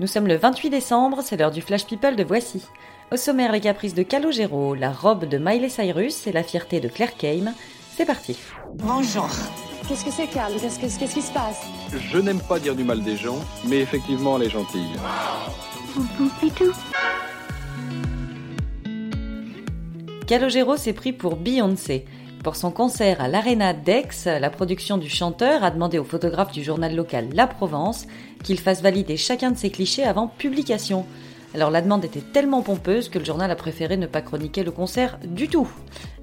Nous sommes le 28 décembre, c'est l'heure du Flash People de Voici. Au sommaire, les caprices de Calogero, la robe de Miley Cyrus et la fierté de Claire Kame. C'est parti. Bonjour. Qu'est-ce que c'est, Carl Qu'est-ce que- qu'est-ce qui se passe? Je n'aime pas dire du mal des gens, mais effectivement, elle est gentille. Calogero s'est pris pour Beyoncé. Pour son concert à l'Arena d'Aix, la production du chanteur a demandé au photographe du journal local La Provence qu'il fasse valider chacun de ses clichés avant publication. Alors la demande était tellement pompeuse que le journal a préféré ne pas chroniquer le concert du tout.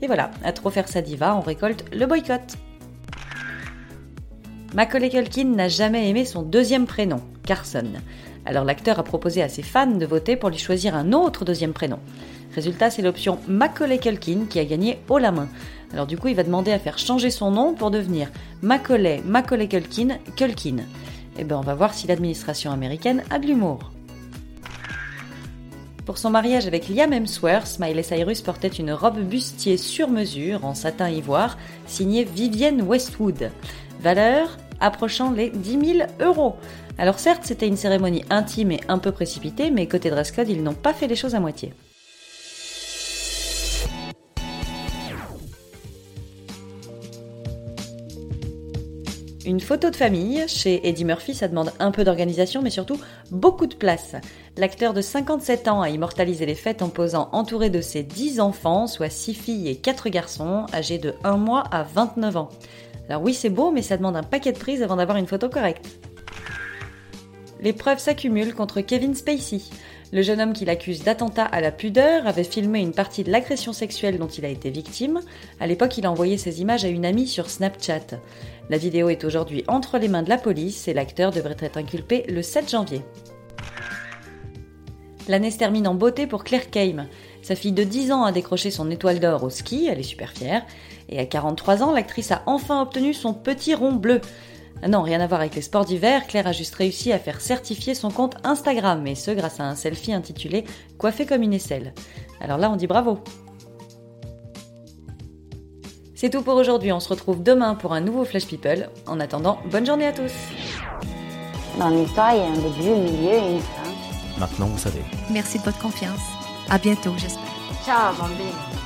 Et voilà, à trop faire sa diva, on récolte le boycott. Macaulay Culkin n'a jamais aimé son deuxième prénom, Carson. Alors l'acteur a proposé à ses fans de voter pour lui choisir un autre deuxième prénom. Résultat, c'est l'option Macaulay Culkin qui a gagné haut la main. Alors du coup, il va demander à faire changer son nom pour devenir Macaulay Macaulay Culkin Culkin. Eh ben, on va voir si l'administration américaine a de l'humour. Pour son mariage avec Liam Hemsworth, Miley Cyrus portait une robe bustier sur mesure en satin ivoire signée Vivienne Westwood. Valeur approchant les 10 000 euros. Alors certes, c'était une cérémonie intime et un peu précipitée, mais côté dress code, ils n'ont pas fait les choses à moitié. Une photo de famille, chez Eddie Murphy, ça demande un peu d'organisation, mais surtout beaucoup de place. L'acteur de 57 ans a immortalisé les fêtes en posant entouré de ses 10 enfants, soit 6 filles et 4 garçons, âgés de 1 mois à 29 ans. Alors oui, c'est beau, mais ça demande un paquet de prises avant d'avoir une photo correcte. Les preuves s'accumulent contre Kevin Spacey. Le jeune homme qui l'accuse d'attentat à la pudeur avait filmé une partie de l'agression sexuelle dont il a été victime. À l'époque, il a envoyé ces images à une amie sur Snapchat. La vidéo est aujourd'hui entre les mains de la police et l'acteur devrait être inculpé le 7 janvier. L'année se termine en beauté pour Claire Kame. Sa fille de 10 ans a décroché son étoile d'or au ski, elle est super fière. Et à 43 ans, l'actrice a enfin obtenu son petit rond bleu. Ah non, rien à voir avec les sports d'hiver, Claire a juste réussi à faire certifier son compte Instagram, et ce grâce à un selfie intitulé Coiffé comme une aisselle. Alors là, on dit bravo. C'est tout pour aujourd'hui, on se retrouve demain pour un nouveau Flash People. En attendant, bonne journée à tous Dans l'histoire, il y a un début, un milieu et une fin. Maintenant, vous savez. Merci de votre confiance. À bientôt, j'espère. Ciao, bambine.